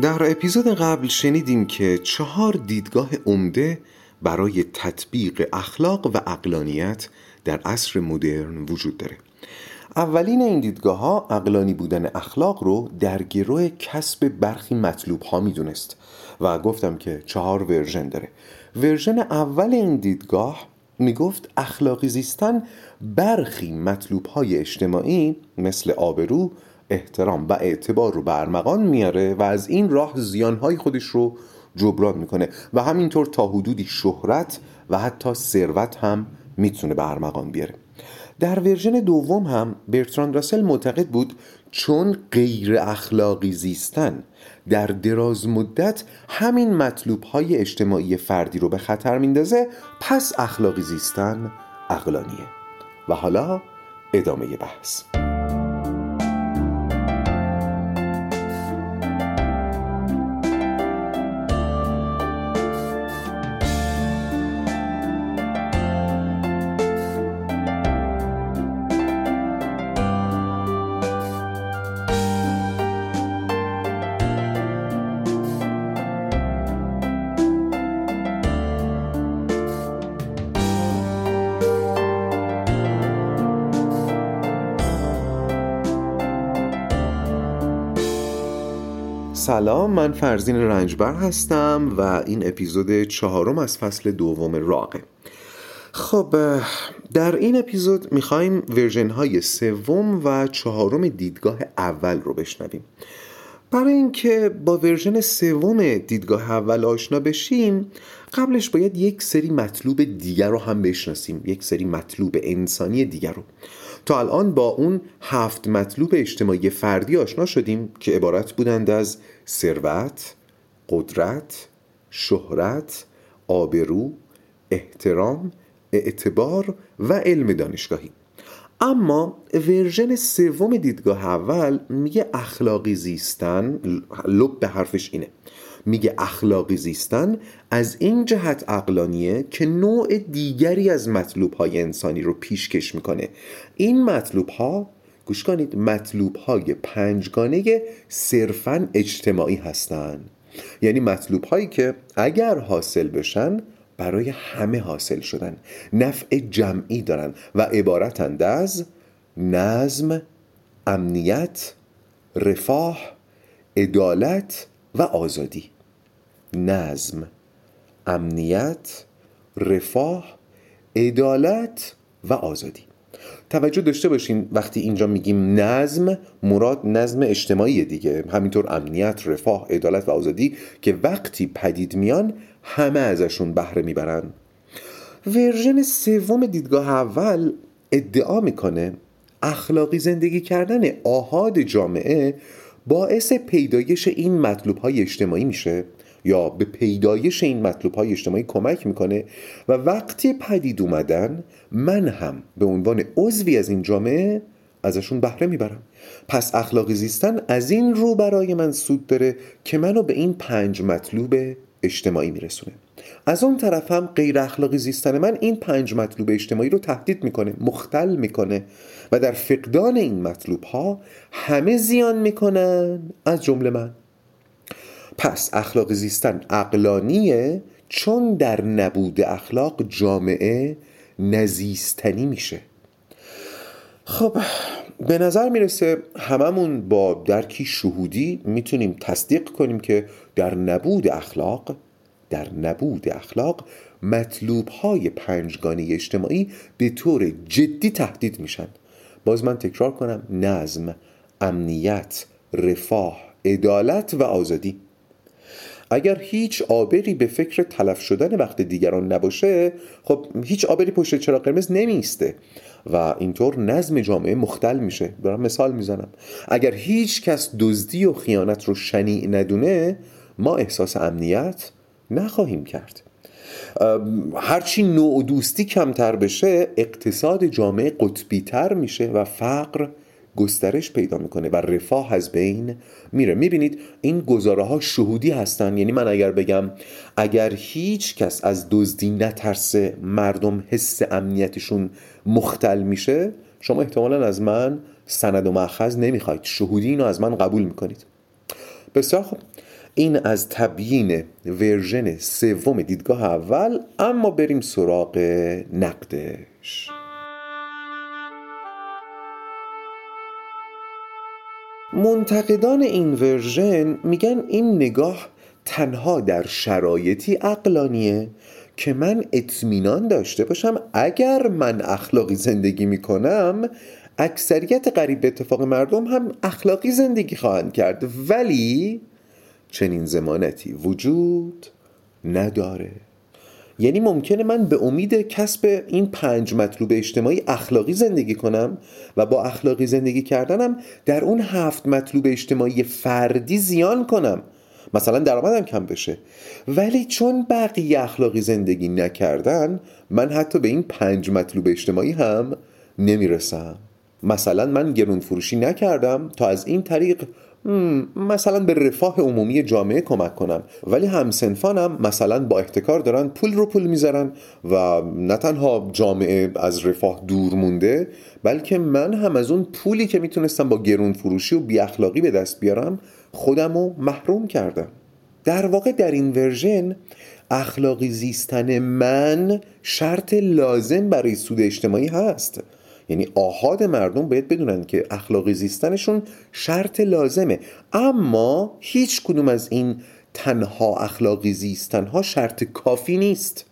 در اپیزود قبل شنیدیم که چهار دیدگاه عمده برای تطبیق اخلاق و عقلانیت در عصر مدرن وجود داره. اولین این دیدگاه ها عقلانی بودن اخلاق رو در گرو کسب برخی مطلوب ها می‌دونست و گفتم که چهار version داره. version اول این دیدگاه می‌گفت اخلاقی زیستن برخی مطلوب های اجتماعی مثل آبرو احترام و اعتبار رو برمغان میاره و از این راه زیانهای خودش رو جبران می‌کنه. و همینطور تا حدودی شهرت و حتی ثروت هم می‌تونه به ارمغان بیاره. در ورژن دوم هم برتراند راسل معتقد بود چون غیر اخلاقی زیستن در دراز مدت همین مطلوب های اجتماعی فردی رو به خطر میندازه پس اخلاقی زیستن اقلانیه و حالا ادامه بحث. سلام من فرزین رنجبر هستم و این اپیزود چهارم از فصل دوم راقه. خب در این اپیزود می‌خوایم version های سوم و چهارم دیدگاه اول رو بشنویم. برای اینکه با version سوم دیدگاه اول آشنا بشیم قبلش باید یک سری مطلوب دیگر رو هم بشناسیم یک سری مطلوب انسانی دیگر رو. تا الان با اون هفت مطلوب اجتماعی فردی آشنا شدیم که عبارت بودند از ثروت، قدرت، شهرت، آبرو، احترام، اعتبار و علم دانشگاهی. اما ورژن سوم دیدگاه اول میگه اخلاقی زیستن لب به حرفش اینه. میگه اخلاقی زیستن از این جهت اقلانیه که نوع دیگری از مطلوب های انسانی رو پیشکش می‌کنه. این مطلوب ها گوش کنید مطلوب های پنجگانه صرفا اجتماعی هستند یعنی مطلوب هایی که اگر حاصل بشن برای همه حاصل شدن. نفع جمعی دارن و عبارتند از نظم امنیت رفاه عدالت و آزادی. نظم امنیت رفاه عدالت و آزادی. توجه داشته باشین وقتی اینجا میگیم نظم مراد نظم اجتماعی دیگه. همینطور امنیت رفاه عدالت و آزادی که وقتی پدید میان همه ازشون بهره می‌برن. ورژن سوم دیدگاه اول ادعا می‌کنه اخلاقی زندگی کردن آهاد جامعه باعث پیدایش این مطلوب های اجتماعی میشه یا به پیدایش این مطلوب های اجتماعی کمک می‌کنه و وقتی پدید اومدن من هم به عنوان عضوی از این جامعه ازشون بهره می‌برم. پس اخلاقی زیستن از این رو برای من سود داره که منو به این پنج مطلوب اجتماعی میرسونه. از اون طرف هم غیر اخلاقی زیستن من این پنج مطلوب اجتماعی رو تهدید می‌کنه مختل می‌کنه. و در فقدان این مطلوب ها همه زیان می‌کنن از جمله من. پس اخلاق زیستن اقلانیه چون در نبود اخلاق جامعه نزیستنی میشه. خب به نظر می‌رسه هممون با درکی شهودی می‌تونیم تصدیق کنیم که در نبود اخلاق در نبود اخلاق مطلوب های پنجگانه اجتماعی به طور جدی تهدید میشن. باز من تکرار کنم نظم امنیت رفاه عدالت و آزادی. اگر هیچ آبری به فکر تلف شدن وقت دیگران نباشه خب هیچ آبری پشت چراغ قرمز نمیسته و اینطور نظم جامعه مختل میشه. دارم مثال می‌زنم. اگر هیچ کس دزدی و خیانت رو شنیع ندونه ما احساس امنیت نخواهیم کرد. هرچی نوع دوستی کمتر بشه اقتصاد جامعه قطبی تر میشه و فقر گسترش پیدا می‌کنه و رفاه از بین میره. می‌بینید این گزاره ها شهودی هستن. یعنی من اگر بگم اگر هیچ کس از دزدی نترسه مردم حس امنیتشون مختل میشه شما احتمالا از من سند و مأخذ نمی‌خواید شهودی اینو از من قبول می‌کنید. بسیار خوب. این از تبیین version سوم دیدگاه اول اما بریم سراغ نقدش. منتقدان این version میگن این نگاه تنها در شرایطی عقلانیه که من اطمینان داشته باشم اگر من اخلاقی زندگی می‌کنم اکثریت قریب به اتفاق مردم هم اخلاقی زندگی خواهند کرد. ولی چنین زمانتی وجود نداره. یعنی ممکنه من به امید کسب این پنج مطلوب اجتماعی اخلاقی زندگی کنم و با اخلاقی زندگی کردنم در اون هفت مطلوب اجتماعی فردی زیان کنم. مثلا درآمدم کم بشه. ولی چون بقیه اخلاقی زندگی نکردن من حتی به این پنج مطلوب اجتماعی هم نمی‌رسم. مثلا من گرون فروشی نکردم تا از این طریق مثلا به رفاه عمومی جامعه کمک کنم. ولی همسنفانم مثلا با احتکار دارن پول رو پول می‌ذارن و نه تنها جامعه از رفاه دور مونده بلکه من هم از اون پولی که می‌تونستم با گرون فروشی و بی اخلاقی به دست بیارم خودم رو محروم کردم. در واقع در این ورژن اخلاقی زیستن من شرط لازم برای سود اجتماعی هست. یعنی آهاد مردم باید بدونن که اخلاقی زیستنشون شرط لازمه. اما هیچ کدوم از این تنها اخلاقی زیستن ها شرط کافی نیست.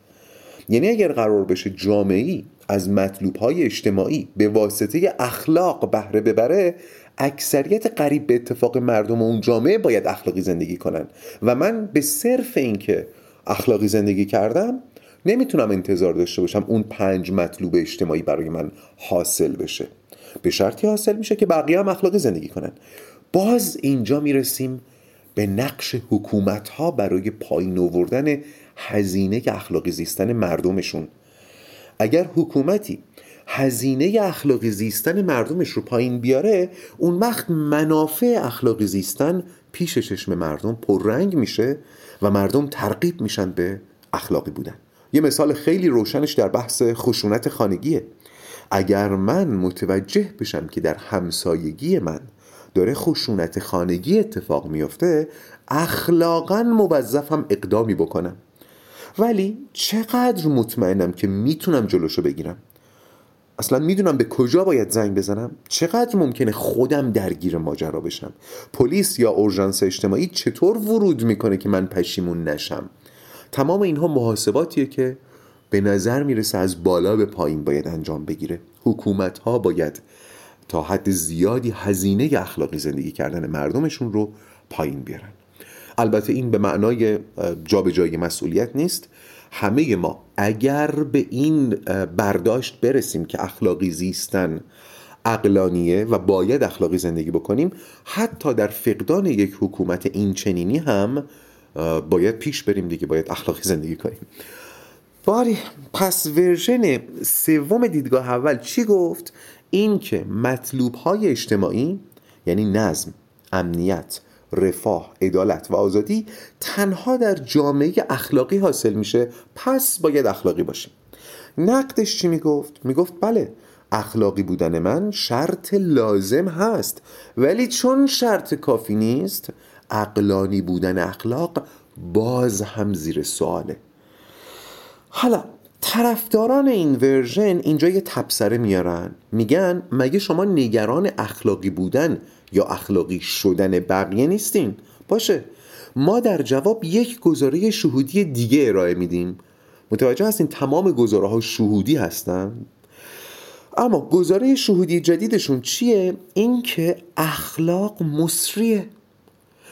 یعنی اگر قرار بشه جامعی از مطلوب های اجتماعی به واسطه اخلاق بهره ببره اکثریت قریب به اتفاق مردم اون جامعه باید اخلاقی زندگی کنن. و من به صرف اینکه اخلاقی زندگی کردم نمی‌تونم انتظار داشته باشم اون پنج مطلوب اجتماعی برای من حاصل بشه. به شرطی حاصل میشه که بقیه هم اخلاقی زندگی کنن. باز اینجا می‌رسیم به نقش حکومت ها برای پایین آوردن هزینه اخلاقی زیستن مردمشون. اگر حکومتی هزینه اخلاقی زیستن مردمش رو پایین بیاره اون وقت منافع اخلاقی زیستن پیش چشم مردم پررنگ میشه و مردم ترغیب میشن به اخلاقی بودن. یه مثال خیلی روشنش در بحث خشونت خانگیه. اگر من متوجه بشم که در همسایگی من داره خشونت خانگی اتفاق میفته اخلاقا موظفم اقدامی بکنم. ولی چقدر مطمئنم که می‌تونم جلوشو بگیرم؟ اصلا می‌دونم به کجا باید زنگ بزنم؟ چقدر ممکنه خودم درگیر ماجرا بشم؟ پلیس یا اورژانس اجتماعی چطور ورود می‌کنه که من پشیمون نشم؟ تمام اینها محاسباتیه که به نظر می‌رسه از بالا به پایین باید انجام بگیره. حکومت ها باید تا حد زیادی هزینه اخلاقی زندگی کردن مردمشون رو پایین بیارن. البته این به معنای جابجایی مسئولیت نیست. همه ما اگر به این برداشت برسیم که اخلاقی زیستن اقلانیه و باید اخلاقی زندگی بکنیم حتی در فقدان یک حکومت این چنینی هم باید پیش بریم دیگه باید اخلاقی زندگی کنیم. باری پس ورژن سوم دیدگاه اول چی گفت؟ این که مطلوب های اجتماعی یعنی نظم امنیت رفاه عدالت و آزادی تنها در جامعه اخلاقی حاصل میشه پس باید اخلاقی باشیم نقدش چی می‌گفت؟ می‌گفت بله اخلاقی بودن من شرط لازم هست ولی چون شرط کافی نیست اقلانی بودن اخلاق باز هم زیر سواله. حالا طرفداران این ورژن اینجا یه تبصره میارن. میگن مگه شما نگران اخلاقی بودن یا اخلاقی شدن بقیه نیستین؟ باشه. ما در جواب یک گزاره شهودی دیگه ارائه میدیم. متوجه هستین تمام گزاره ها شهودی هستن؟ اما گزاره شهودی جدیدشون چیه؟ اینکه اخلاق مصریه.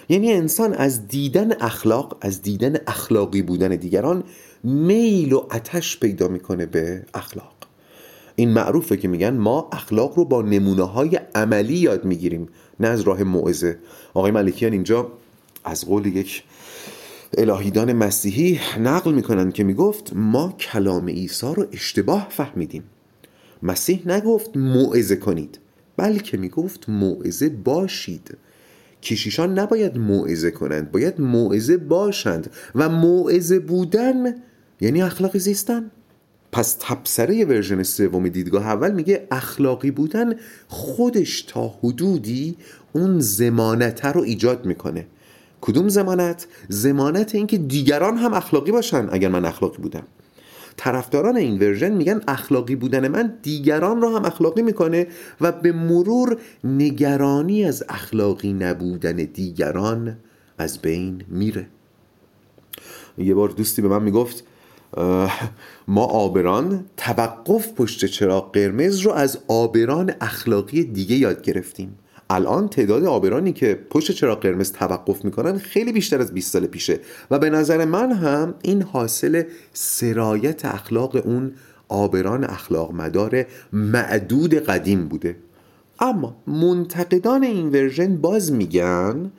یعنی انسان از دیدن اخلاق از دیدن اخلاقی بودن دیگران میل و آتش پیدا می‌کنه به اخلاق. این معروفه که میگن ما اخلاق رو با نمونه های عملی یاد می‌گیریم نه از راه موعظه. آقای ملکیان اینجا از قول یک الهیدان مسیحی نقل می‌کنن که می‌گفت ما کلام عیسی رو اشتباه فهمیدیم. مسیح نگفت موعظه کنید بلکه می‌گفت موعظه باشید. کشیشان نباید موعظه کنند باید موعظه باشند و موعظه بودن یعنی اخلاقی زیستن. پس تبصره version سوم دیدگاه اول میگه اخلاقی بودن خودش تا حدودی اون ضمانته رو ایجاد می‌کنه. کدوم ضمانت؟ ضمانت اینکه دیگران هم اخلاقی باشن اگر من اخلاقی بودم. طرفداران این version میگن اخلاقی بودن من دیگران را هم اخلاقی می‌کنه و به مرور نگرانی از اخلاقی نبودن دیگران از بین میره. یه بار دوستی به من می‌گفت ما آبران توقف پشت چراغ قرمز رو از آبران اخلاقی دیگه یاد گرفتیم. الان تعداد آبرانی که پشت چراغ قرمز توقف می‌کنن خیلی بیشتر از 20 سال پیشه. و به نظر من هم این حاصل سرایت اخلاق اون آبران اخلاق مدار معدود قدیم بوده. اما منتقدان این ورژن باز میگن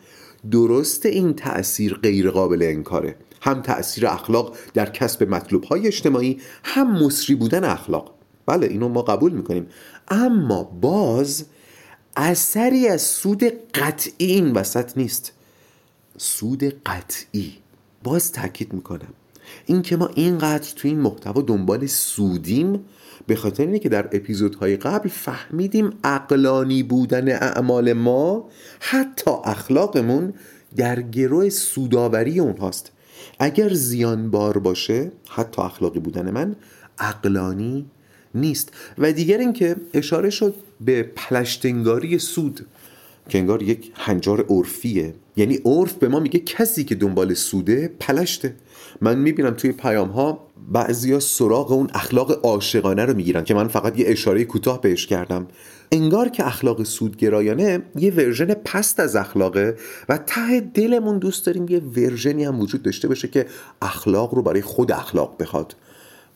درست این تأثیر غیر قابل انکاره. هم تأثیر اخلاق در کسب مطلوب های اجتماعی هم مصری بودن اخلاق. بله اینو ما قبول می‌کنیم. اما باز اثری از سود قطعی این وسط نیست. سود قطعی. باز تاکید می‌کنم. این که ما اینقدر تو این محتوا دنبال سودیم به خاطر اینه که در اپیزودهای قبل فهمیدیم اقلانی بودن اعمال ما حتی اخلاقمون در گروه سوداوری اونهاست. اگر زیان بار باشه حتی اخلاقی بودن من اقلانی نیست. و دیگر اینکه اشاره شد به پلشتنگاری سود که انگار یک هنجار عرفیه. یعنی عرف به ما میگه کسی که دنبال سوده پلشته. من می‌بینم توی پیام ها بعضیا سراغ اون اخلاق عاشقانه رو می‌گیرن که من فقط یه اشاره کوتاه بهش کردم. انگار که اخلاق سودگرایانه یه ورژن پست از اخلاقه و ته دلمون دوست داریم یه ورژنی هم وجود داشته باشه که اخلاق رو برای خود اخلاق بخواد.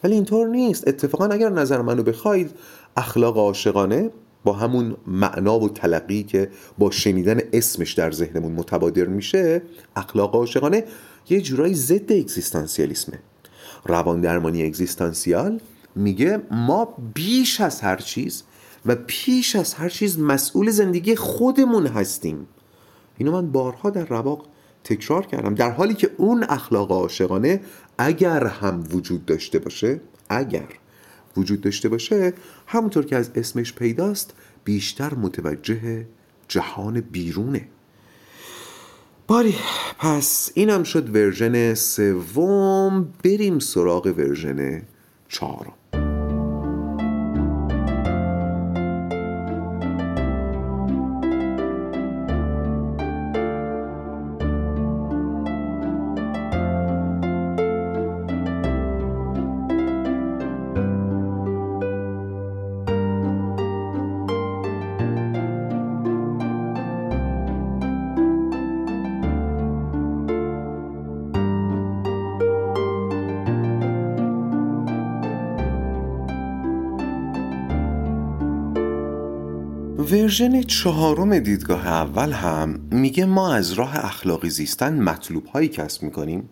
ولی اینطور نیست. اتفاقا اگر نظر منو بخواید اخلاق عاشقانه با همون معنا و تلقی که با شنیدن اسمش در ذهنمون متبادر میشه اخلاق عاشقانه یه جورایی ضد اگزیستانسیالیسمه. روان درمانی اگزیستانسیال میگه ما بیش از هر چیز و پیش از هر چیز مسئول زندگی خودمون هستیم. اینو من بارها در رواق تکرار کردم. در حالی که اون اخلاق عاشقانه اگر هم وجود داشته باشه اگر وجود داشته باشه همونطور که از اسمش پیداست بیشتر متوجه جهان بیرونه. باری پس اینم شد version سوم. بریم سراغ version چهارم. ورژن چهارم دیدگاه اول هم میگه ما از راه اخلاقی زیستن مطلوب هایی کسب می‌کنیم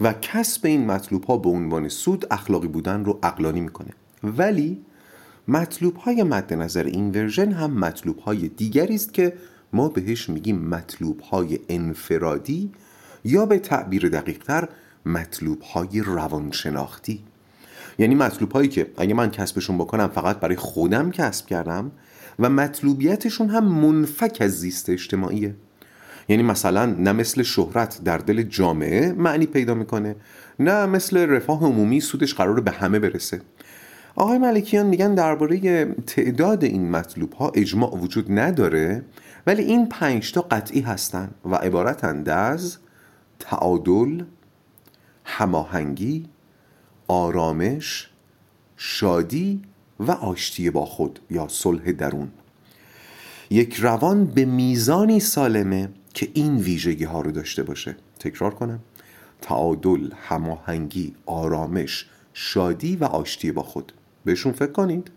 و کسب این مطلوب ها به عنوان سود اخلاقی بودن رو عقلانی می‌کنه. ولی مطلوب های مد نظر این ورژن هم مطلوب های دیگری است که ما بهش میگیم مطلوب های انفرادی یا به تعبیر دقیقتر مطلوب های روانشناختی. یعنی مطلوب هایی که اگه من کسبشون بکنم فقط برای خودم کسب کردم و مطلوبیتشون هم منفک از زیست اجتماعیه. یعنی مثلا نه مثل شهرت در دل جامعه معنی پیدا می‌کنه نه مثل رفاه عمومی سودش قرار به همه برسه. آقای ملکیان میگن درباره تعداد این مطلوب ها اجماع وجود نداره ولی این پنج تا قطعی هستن و عبارتند از تعادل هماهنگی آرامش شادی و آشتی با خود یا صلح درون. یک روان به میزانی سالمه که این ویژگی ها رو داشته باشه. تکرار کنم. تعادل هماهنگی آرامش شادی و آشتی با خود. بهشون فکر کنید.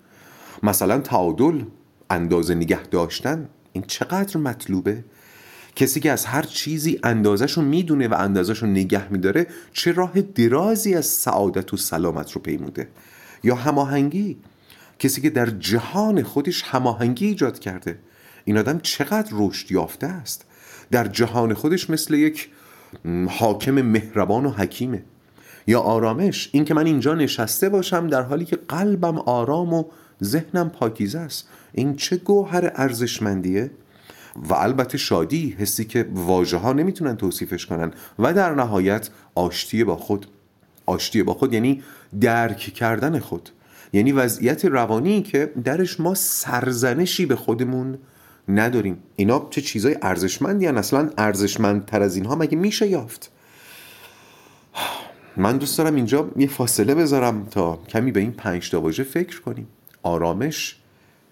مثلا تعادل اندازه نگه داشتن این چقدر مطلوبه؟ کسی که از هر چیزی اندازش رو می‌دونه و اندازش رو نگه میداره چه راه درازی از سعادت و سلامت رو پیموده؟ یا هماهنگی؟ کسی که در جهان خودش هماهنگی ایجاد کرده. این آدم چقدر رشد یافته است. در جهان خودش مثل یک حاکم مهربان و حکیمه. یا آرامش این که من اینجا نشسته باشم در حالی که قلبم آرام و ذهنم پاکیزه است. این چه گوهر ارزشمندیه؟ و البته شادی حسی که واژه ها نمی‌تونن توصیفش کنن. و در نهایت آشتی با خود. آشتی با خود یعنی درک کردن خود. یعنی وضعیت روانی که درش ما سرزنشی به خودمون نداریم. اینا چه چیزای ارزشمندی هن؟ اصلا ارزشمندتر از اینها مگه میشه یافت؟ من دوست دارم اینجا یه فاصله بذارم تا کمی به این پنج تا واژه فکر کنیم. آرامش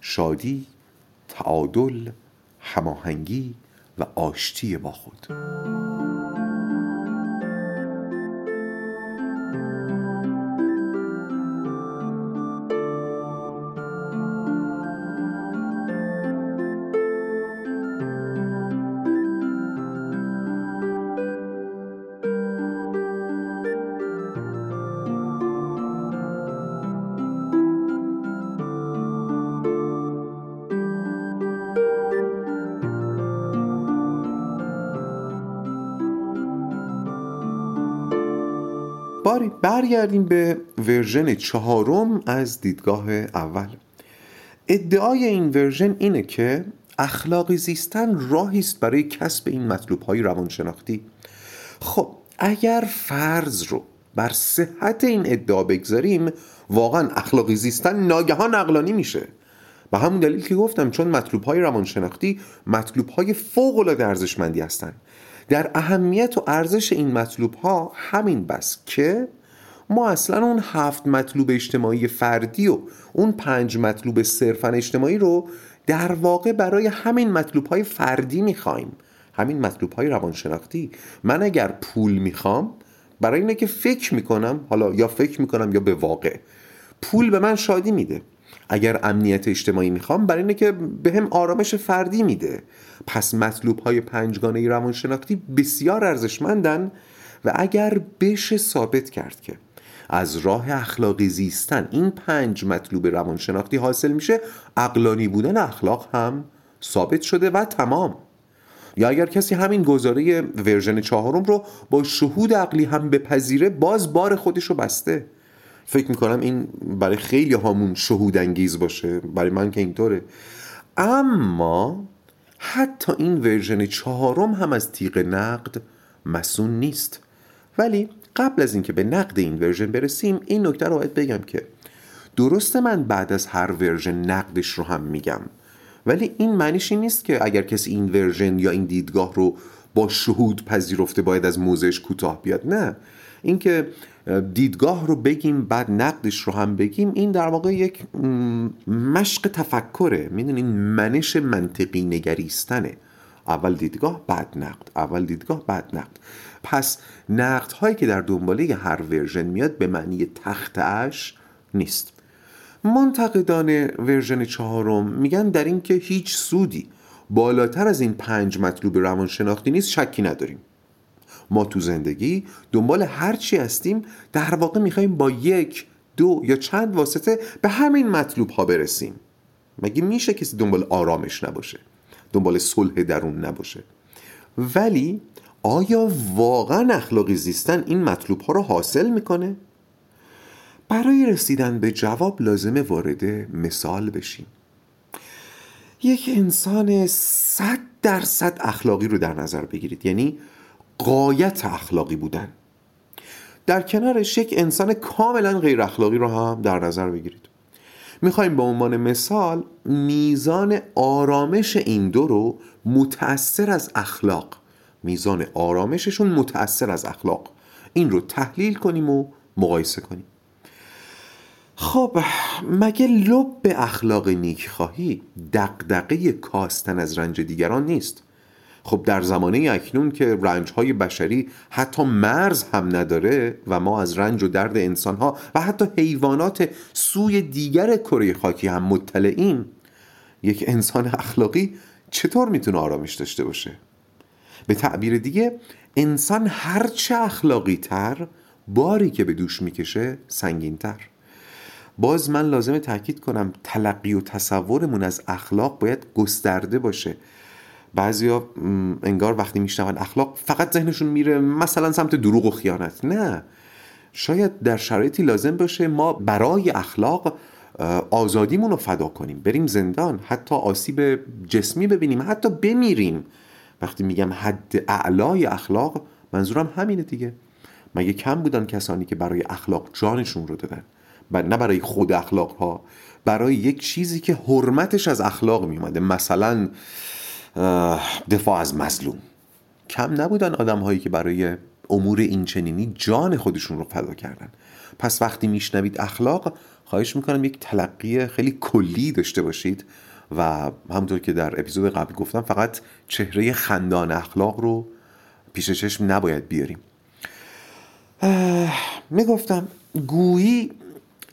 شادی تعادل هماهنگی و آشتی با خود. برگردیم به ورژن چهارم از دیدگاه اول. ادعای این ورژن اینه که اخلاقی زیستن راهی است برای کسب این مطلوب های روانشناختی. خب اگر فرض رو بر صحت این ادعا بگذاریم واقعا اخلاقی زیستن ناگهان عقلانی میشه. به همون دلیل که گفتم چون مطلوب های روانشناختی مطلوب های فوق العاده ارزشمندی هستند در اهمیت و ارزش این مطلوب ها همین بس که ما اصلا اون هفت مطلوب اجتماعی فردی و اون پنج مطلوب صرفا اجتماعی رو در واقع برای همین مطلوب های فردی می‌خوایم. همین مطلوب های روانشناختی. من اگر پول می‌خوام برای اینه که فکر می‌کنم حالا یا فکر می‌کنم یا به واقع پول به من شادی میده. اگر امنیت اجتماعی می‌خوام برای اینه که به هم آرامش فردی میده. پس مطلوب های پنجگانه روانشناختی بسیار ارزشمندن و اگر بشه ثابت کرد که از راه اخلاقی زیستن. این پنج مطلوب روانشناختی حاصل میشه اقلانی بودن اخلاق هم ثابت شده و تمام. یا اگر کسی همین گزاره ورژن چهارم رو با شهود عقلی هم بپذیره باز بار خودش رو بسته. فکر می‌کنم این برای خیلی هامون شهود انگیز باشه برای من که اینطوره. اما حتی این ورژن چهارم هم از تیغ نقد مصون نیست. ولی قبل از اینکه به نقد این ورژن برسیم این نکته رو باید بگم که درسته من بعد از هر ورژن نقدش رو هم میگم ولی این معنیش نیست که اگر کسی این ورژن یا این دیدگاه رو با شهود پذیرفته باید از موضعش کوتاه بیاد. نه. اینکه دیدگاه رو بگیم بعد نقدش رو هم بگیم این در واقع یک مشق تفکره. می‌دونین منش منطقی نگریستنه. اول دیدگاه بعد نقد. اول دیدگاه بعد نقد. پس نقد هایی که در دنباله هر ورژن میاد به معنی تخطئه‌ش نیست. منتقدان ورژن چهارم میگن در اینکه هیچ سودی بالاتر از این پنج مطلوب روانشناختی نیست شکی نداریم. ما تو زندگی دنبال هر چی هستیم در واقع می‌خوایم با یک دو یا چند واسطه به همین مطلوب ها برسیم. مگه میشه کسی دنبال آرامش نباشه؟ دنبال صلح درون نباشه. ولی آیا واقعا اخلاقی زیستن این مطلوب ها رو حاصل می‌کنه؟ برای رسیدن به جواب لازمه وارد مثال بشیم. یک انسان صد درصد اخلاقی رو در نظر بگیرید یعنی قایت اخلاقی بودن. در کنارش یک انسان کاملا غیر اخلاقی رو هم در نظر بگیرید. می‌خوایم به عنوان مثال میزان آرامش این دو رو متأثر از اخلاق میزان آرامششون متأثر از اخلاق. این رو تحلیل کنیم و مقایسه کنیم. خب مگه لب به اخلاق نیک خواهی دقدقه کاستن از رنج دیگران نیست؟ خب در زمانه اکنون که رنجهای بشری حتی مرز هم نداره و ما از رنج و درد انسانها و حتی حیوانات سوی دیگر کره خاکی هم مطلعیم یک انسان اخلاقی چطور می‌تونه آرامش داشته باشه؟ به تعبیر دیگه انسان هرچه اخلاقی تر باری که به دوش می‌کشه سنگین تر باز من لازمه تاکید کنم تلقی و تصورمون از اخلاق باید گسترده باشه. بعضیا انگار وقتی میشنون اخلاق فقط ذهنشون میره مثلا سمت دروغ و خیانت. نه. شاید در شرایطی لازم باشه ما برای اخلاق آزادیمون رو فدا کنیم. بریم زندان حتی آسیب جسمی ببینیم حتی بمیریم. وقتی میگم حد اعلای اخلاق منظورم همینه دیگه. مگه کم بودن کسانی که برای اخلاق جانشون رو دادن؟ نه برای خود اخلاق ها برای یک چیزی که حرمتش از اخلاق میومده مثلا دفاع از مظلوم. کم نبودن آدم هایی که برای امور اینچنینی جان خودشون رو فدا کردن. پس وقتی میشنوید اخلاق خواهش می‌کنم یک تلقی خیلی کلی داشته باشید. و همونطور که در اپیزود قبل گفتم فقط چهره خندان اخلاق رو پیش چشم نباید بیاریم. می‌گفتم گویی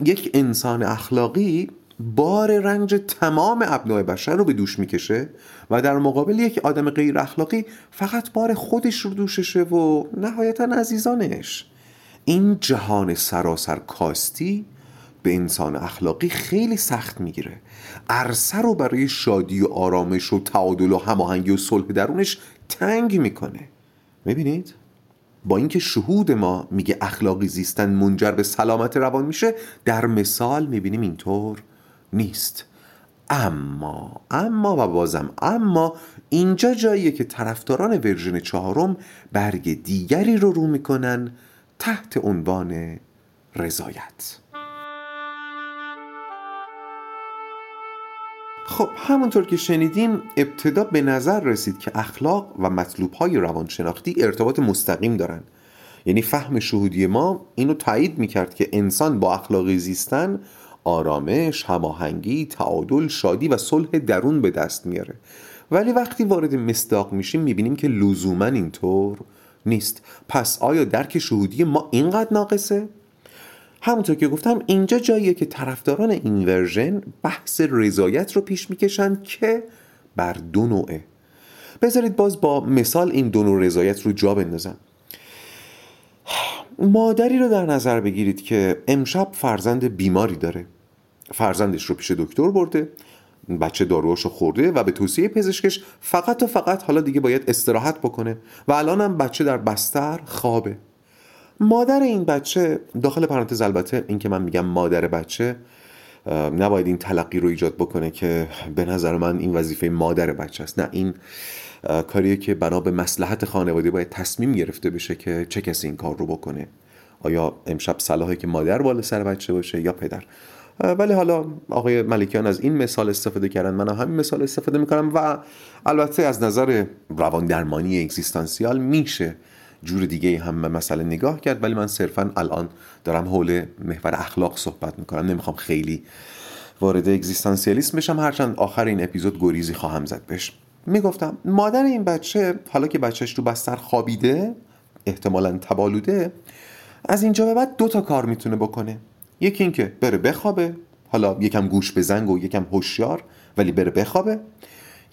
یک انسان اخلاقی بار رنج تمام ابناع بشر رو به دوش می‌کشه و در مقابل یک آدم غیر اخلاقی فقط بار خودش رو دوششه و نهایتا عزیزانش. این جهان سراسر کاستی به انسان اخلاقی خیلی سخت می‌گیره. عرصه رو برای شادی و آرامش و تعادل و هماهنگی و صلح درونش تنگ می‌کنه. می‌بینید؟ با اینکه شهود ما میگه اخلاقی زیستن منجر به سلامت روان میشه در مثال می‌بینیم اینطور نیست. اما اما و بازم اما اینجا جاییه که طرفداران ورژن چهارم برگ دیگری رو رو می‌کنن تحت عنوان رضایت. خب همونطور که شنیدیم ابتدا به نظر رسید که اخلاق و مطلوب های روانشناختی ارتباط مستقیم دارن. یعنی فهم شهودی ما اینو تایید می‌کرد که انسان با اخلاقی زیستن آرامش، هماهنگی، تعادل، شادی و صلح درون به دست میاره. ولی وقتی وارد مصداق میشیم می‌بینیم که لزوما اینطور نیست. پس آیا درک شهودی ما اینقدر ناقصه؟ همونطور که گفتم اینجا جاییه که طرفداران این ورژن بحث رضایت رو پیش می‌کشن که بر دو نوعه. بذارید باز با مثال این دو نوع رضایت رو جا بندازم. مادری رو در نظر بگیرید که امشب فرزند بیماری داره. فرزندش رو پیش دکتر برده بچه داروهاشو خورده و به توصیه پزشکش فقط و فقط حالا دیگه باید استراحت بکنه و الانم بچه در بستر خوابه. مادر این بچه داخل پرانتز البته این که من میگم مادر بچه نباید این تلقی رو ایجاد بکنه که به نظر من این وظیفه مادر بچه است. نه این کاریه که بنا به مسلحت خانواده باید تصمیم گرفته بشه که چه کسی این کار رو بکنه. آیا امشب صلاحه که مادر بالا سر بچه باشه یا پدر؟ ولی حالا آقای ملکیان از این مثال استفاده کردن من همین مثال استفاده می‌کنم و البته از نظر روان درمانی اگزیستانسیال میشه جور دیگه هم به مسئله نگاه کرد ولی من صرفا الان دارم حول محور اخلاق صحبت می‌کنم. نمی‌خوام خیلی وارد اگزیستانسیالیسم بشم. هرچند آخر این اپیزود گریزی خواهم زد بهش. می‌گفتم مادر این بچه حالا که بچهش تو بستر خوابیده احتمالا تبالوده از اینجا به بعد دو تا کار می‌تونه بکنه. یکی اینکه بره بخوابه حالا یکم گوش بزنگ و یکم هوشیار ولی بره بخوابه.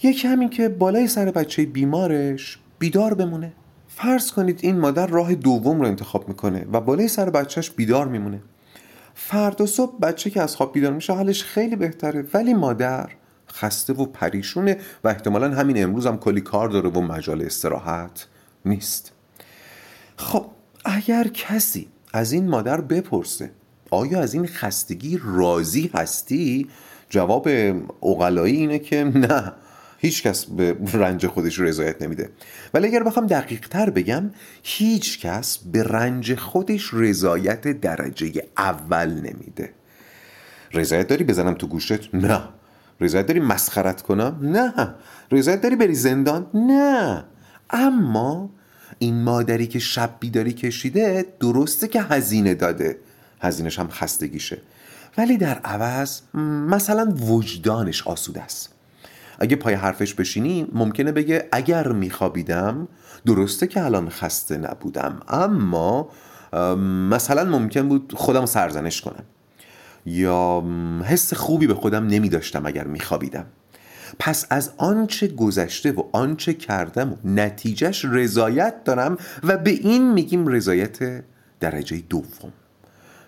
یکی همین که بالای سر بچه بیمارش بیدار بمونه. فرض کنید این مادر راه دوم رو انتخاب می‌کنه و بالای سر بچهش بیدار میمونه. فردا صبح بچه که از خواب بیدار میشه حالش خیلی بهتره ولی مادر خسته و پریشونه و احتمالا همین امروز هم کلی کار داره و مجال استراحت نیست. خب اگر کسی از این مادر بپرسه آیا از این خستگی راضی هستی؟ جواب اقلایی اینه که نه. هیچ کس به رنج خودش رضایت نمیده. ولی اگر بخوام دقیق تر بگم هیچ کس به رنج خودش رضایت درجه اول نمیده. رضایت داری بزنم تو گوشت؟ نه. رضایت داری مسخرت کنم؟ نه. رضایت داری بری زندان؟ نه. اما این مادری که شب بیداری کشیده درسته که هزینه داده. هزینش هم خستگیشه. ولی در عوض مثلا وجدانش آسوده است. اگه پای حرفش بشینی ممکنه بگه اگر میخوابیدم درسته که الان خسته نبودم اما مثلا ممکن بود خودم سرزنش کنم. یا حس خوبی به خودم نمی داشتم اگر میخوابیدم. پس از آنچه گذشته و آنچه کردم و نتیجهش رضایت دارم و به این میگیم رضایت درجه دوم.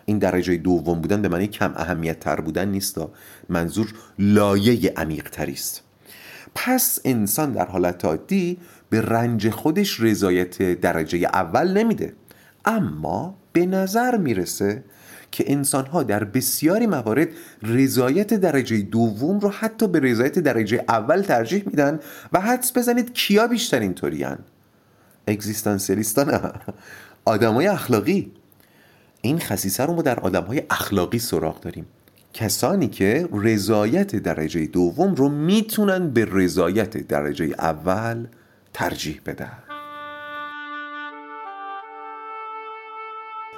این درجه دوم بودن به معنی کم اهمیت تر بودن نیست منظور لایه عمیق است پس انسان در حالت عادی به رنج خودش رضایت درجه اول نمیده. اما به نظر می‌رسه که انسانها در بسیاری موارد رضایت درجه دوم رو حتی به رضایت درجه اول ترجیح میدن و حدس بزنید کیا بیشتر اینطورین اگزیستانسیلیستا نه آدمای اخلاقی. این خصیصه رو ما در آدمهای اخلاقی سراغ داریم. کسانی که رضایت درجه دوم رو می‌تونن به رضایت درجه اول ترجیح بدن.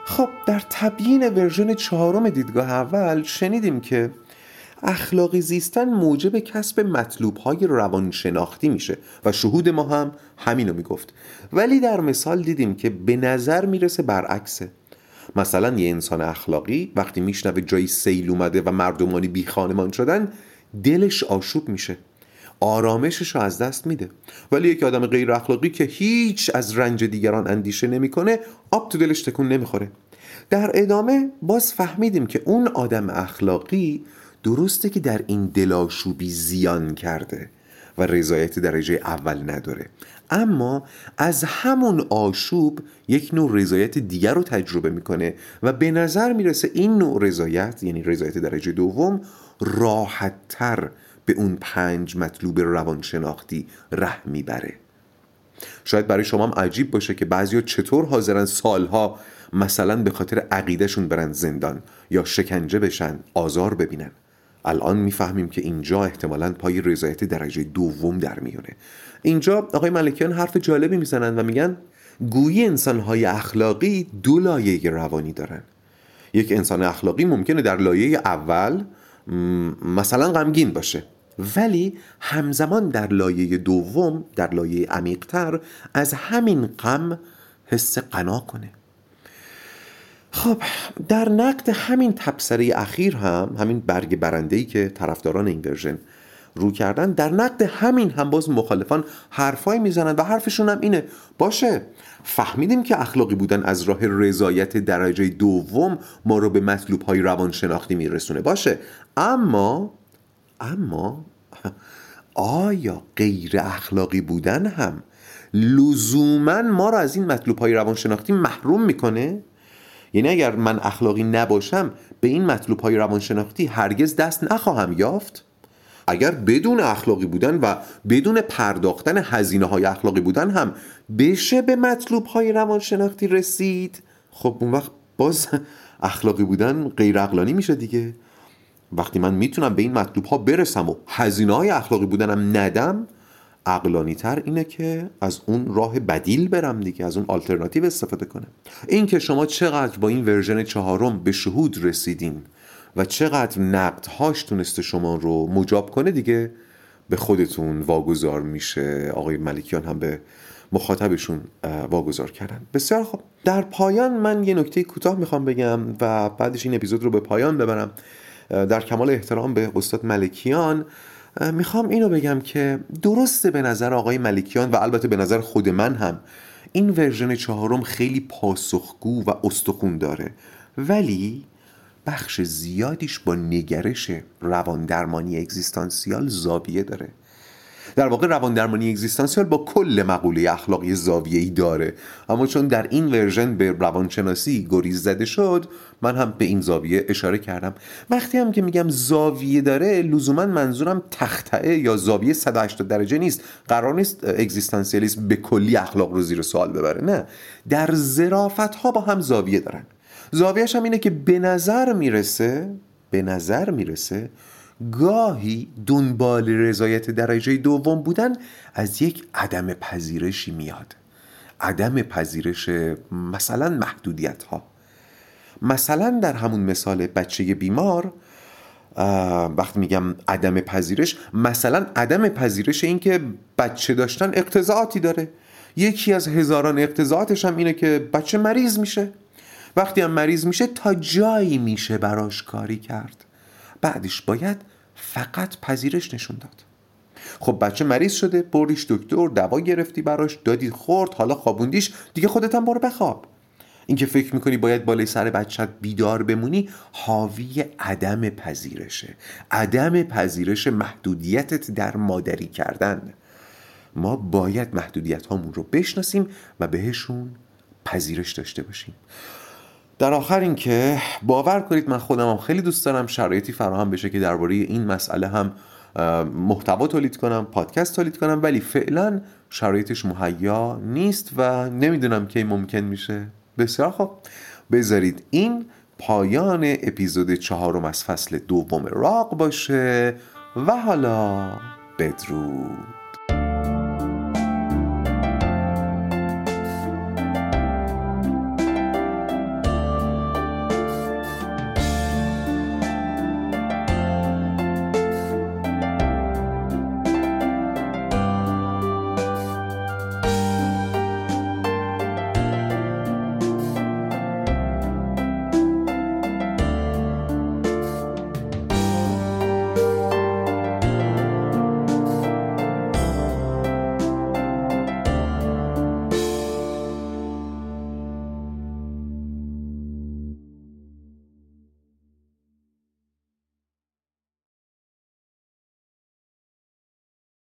خب در تبیین ورژن چهارم دیدگاه اول شنیدیم که اخلاقی زیستن موجب کسب مطلوب های روانشناختی میشه و شهود ما هم همینو می‌گفت. ولی در مثال دیدیم که به نظر می‌رسه برعکسه. مثلا یه انسان اخلاقی وقتی میشنوه جایی سیل اومده و مردمانی بی خانمان شدن دلش آشوب میشه. آرامشش رو از دست میده. ولی یک آدم غیر اخلاقی که هیچ از رنج دیگران اندیشه نمی‌کنه آب تو دلش تکون نمی‌خوره. در ادامه باز فهمیدیم که اون آدم اخلاقی درسته که در این دلاشوبی زیان کرده. و رضایت درجه اول نداره. اما از همون آشوب یک نوع رضایت دیگر رو تجربه می‌کنه و به نظر می‌رسه این نوع رضایت یعنی رضایت درجه دوم راحتتر به اون پنج مطلوب روانشناختی ره می‌بره. شاید برای شما هم عجیب باشه که بعضیا چطور حاضرن سالها مثلا به خاطر عقیدهشون برن زندان یا شکنجه بشن آزار ببینن. الان می‌فهمیم که اینجا احتمالا پای رضایت درجه دوم در میونه. اینجا آقای ملکیان حرف جالبی می‌زنن و میگن گویی انسانهای اخلاقی دو لایه روانی دارن. یک انسان اخلاقی ممکنه در لایه اول مثلا غمگین باشه. ولی همزمان در لایه دوم در لایه عمیقتر از همین غم حس قنا کنه. خب در نقد همین تبصره اخیر هم همین برگ برنده که طرفداران این ورژن رو کردن در نقد همین هم باز مخالفان حرفایی می‌زنن و حرفشون هم اینه. باشه فهمیدیم که اخلاقی بودن از راه رضایت درجه دوم ما رو به مطلوب های روانشناختی میرسونه. باشه اما اما آیا غیر اخلاقی بودن هم لزوما ما رو از این مطلوب های روانشناختی محروم می‌کنه؟ یعنی اگر من اخلاقی نباشم به این مطلوب های روانشناختی هرگز دست نخواهم یافت. اگر بدون اخلاقی بودن و بدون پرداختن هزینه های اخلاقی بودن هم بشه به مطلوب های روانشناختی رسید خب اون وقت باز اخلاقی بودن غیر اقلانی میشه دیگه. وقتی من می‌تونم به این مطلوب ها برسم و هزینه های اخلاقی بودنم ندم عقلانی تر اینه که از اون راه بدیل برم دیگه از اون آلترناتیو استفاده کنم. این که شما چقدر با این ورژن چهارم به شهود رسیدین و چقدر نقدهاش تونسته شما رو مجاب کنه دیگه به خودتون واگذار میشه. آقای ملکیان هم به مخاطبشون واگذار کردن. بسیار خب در پایان من یه نکته کوتاه می‌خوام بگم و بعدش این اپیزود رو به پایان ببرم. در کمال احترام به استاد ملکیان می‌خوام اینو بگم که درسته به نظر آقای ملکیان و البته به نظر خود من هم این ورژن چهارم خیلی پاسخگو و استخون داره. ولی بخش زیادیش با نگرش روان درمانی اگزیستانسیال زاویه داره. در واقع روان درمانی اگزیستانسیال با کل مقوله اخلاق زاویه داره. اما چون در این ورژن به روانشناسی گریز زده شد من هم به این زاویه اشاره کردم. وقتی هم که میگم زاویه داره لزوما منظورم تخطئه یا زاویه 180 درجه نیست. قرار نیست اگزیستانسیالیسم به کلی اخلاق رو زیر سوال ببره نه. در ظرافت ها با هم زاویه دارن. زاویهش هم اینه که به نظر می‌رسه به نظر می‌رسه گاهی دنبال رضایت درجه دوم بودن از یک عدم پذیرشی میاد. عدم پذیرش مثلا محدودیت ها مثلا در همون مثال بچه بیمار وقتی میگم عدم پذیرش مثلا عدم پذیرش این که بچه داشتن اقتضاعاتی داره. یکی از هزاران اقتضاعاتش هم اینه که بچه مریض میشه. وقتی هم مریض میشه تا جایی میشه براش کاری کرد. بعدش باید فقط پذیرش نشون داد. خب بچه مریض شده بردیش دکتر دوا گرفتی براش دادی خورد حالا خوابوندیش دیگه خودت هم برو بخواب. اینکه فکر می‌کنی باید بالای سر بچت بیدار بمونی حاوی عدم پذیرشه. عدم پذیرش محدودیتت در مادری کردن. ما باید محدودیت هامون رو بشناسیم و بهشون پذیرش داشته باشیم. در آخر اینکه باور کنید من خودم هم خیلی دوست دارم شرایطی فراهم بشه که درباره این مسئله هم محتوا تولید کنم پادکست تولید کنم ولی فعلا شرایطش مهیا نیست و نمی‌دونم کی ممکن میشه. بسیار خوب. بذارید این پایان اپیزود چهارم از فصل دوم راق باشه و حالا بدرود.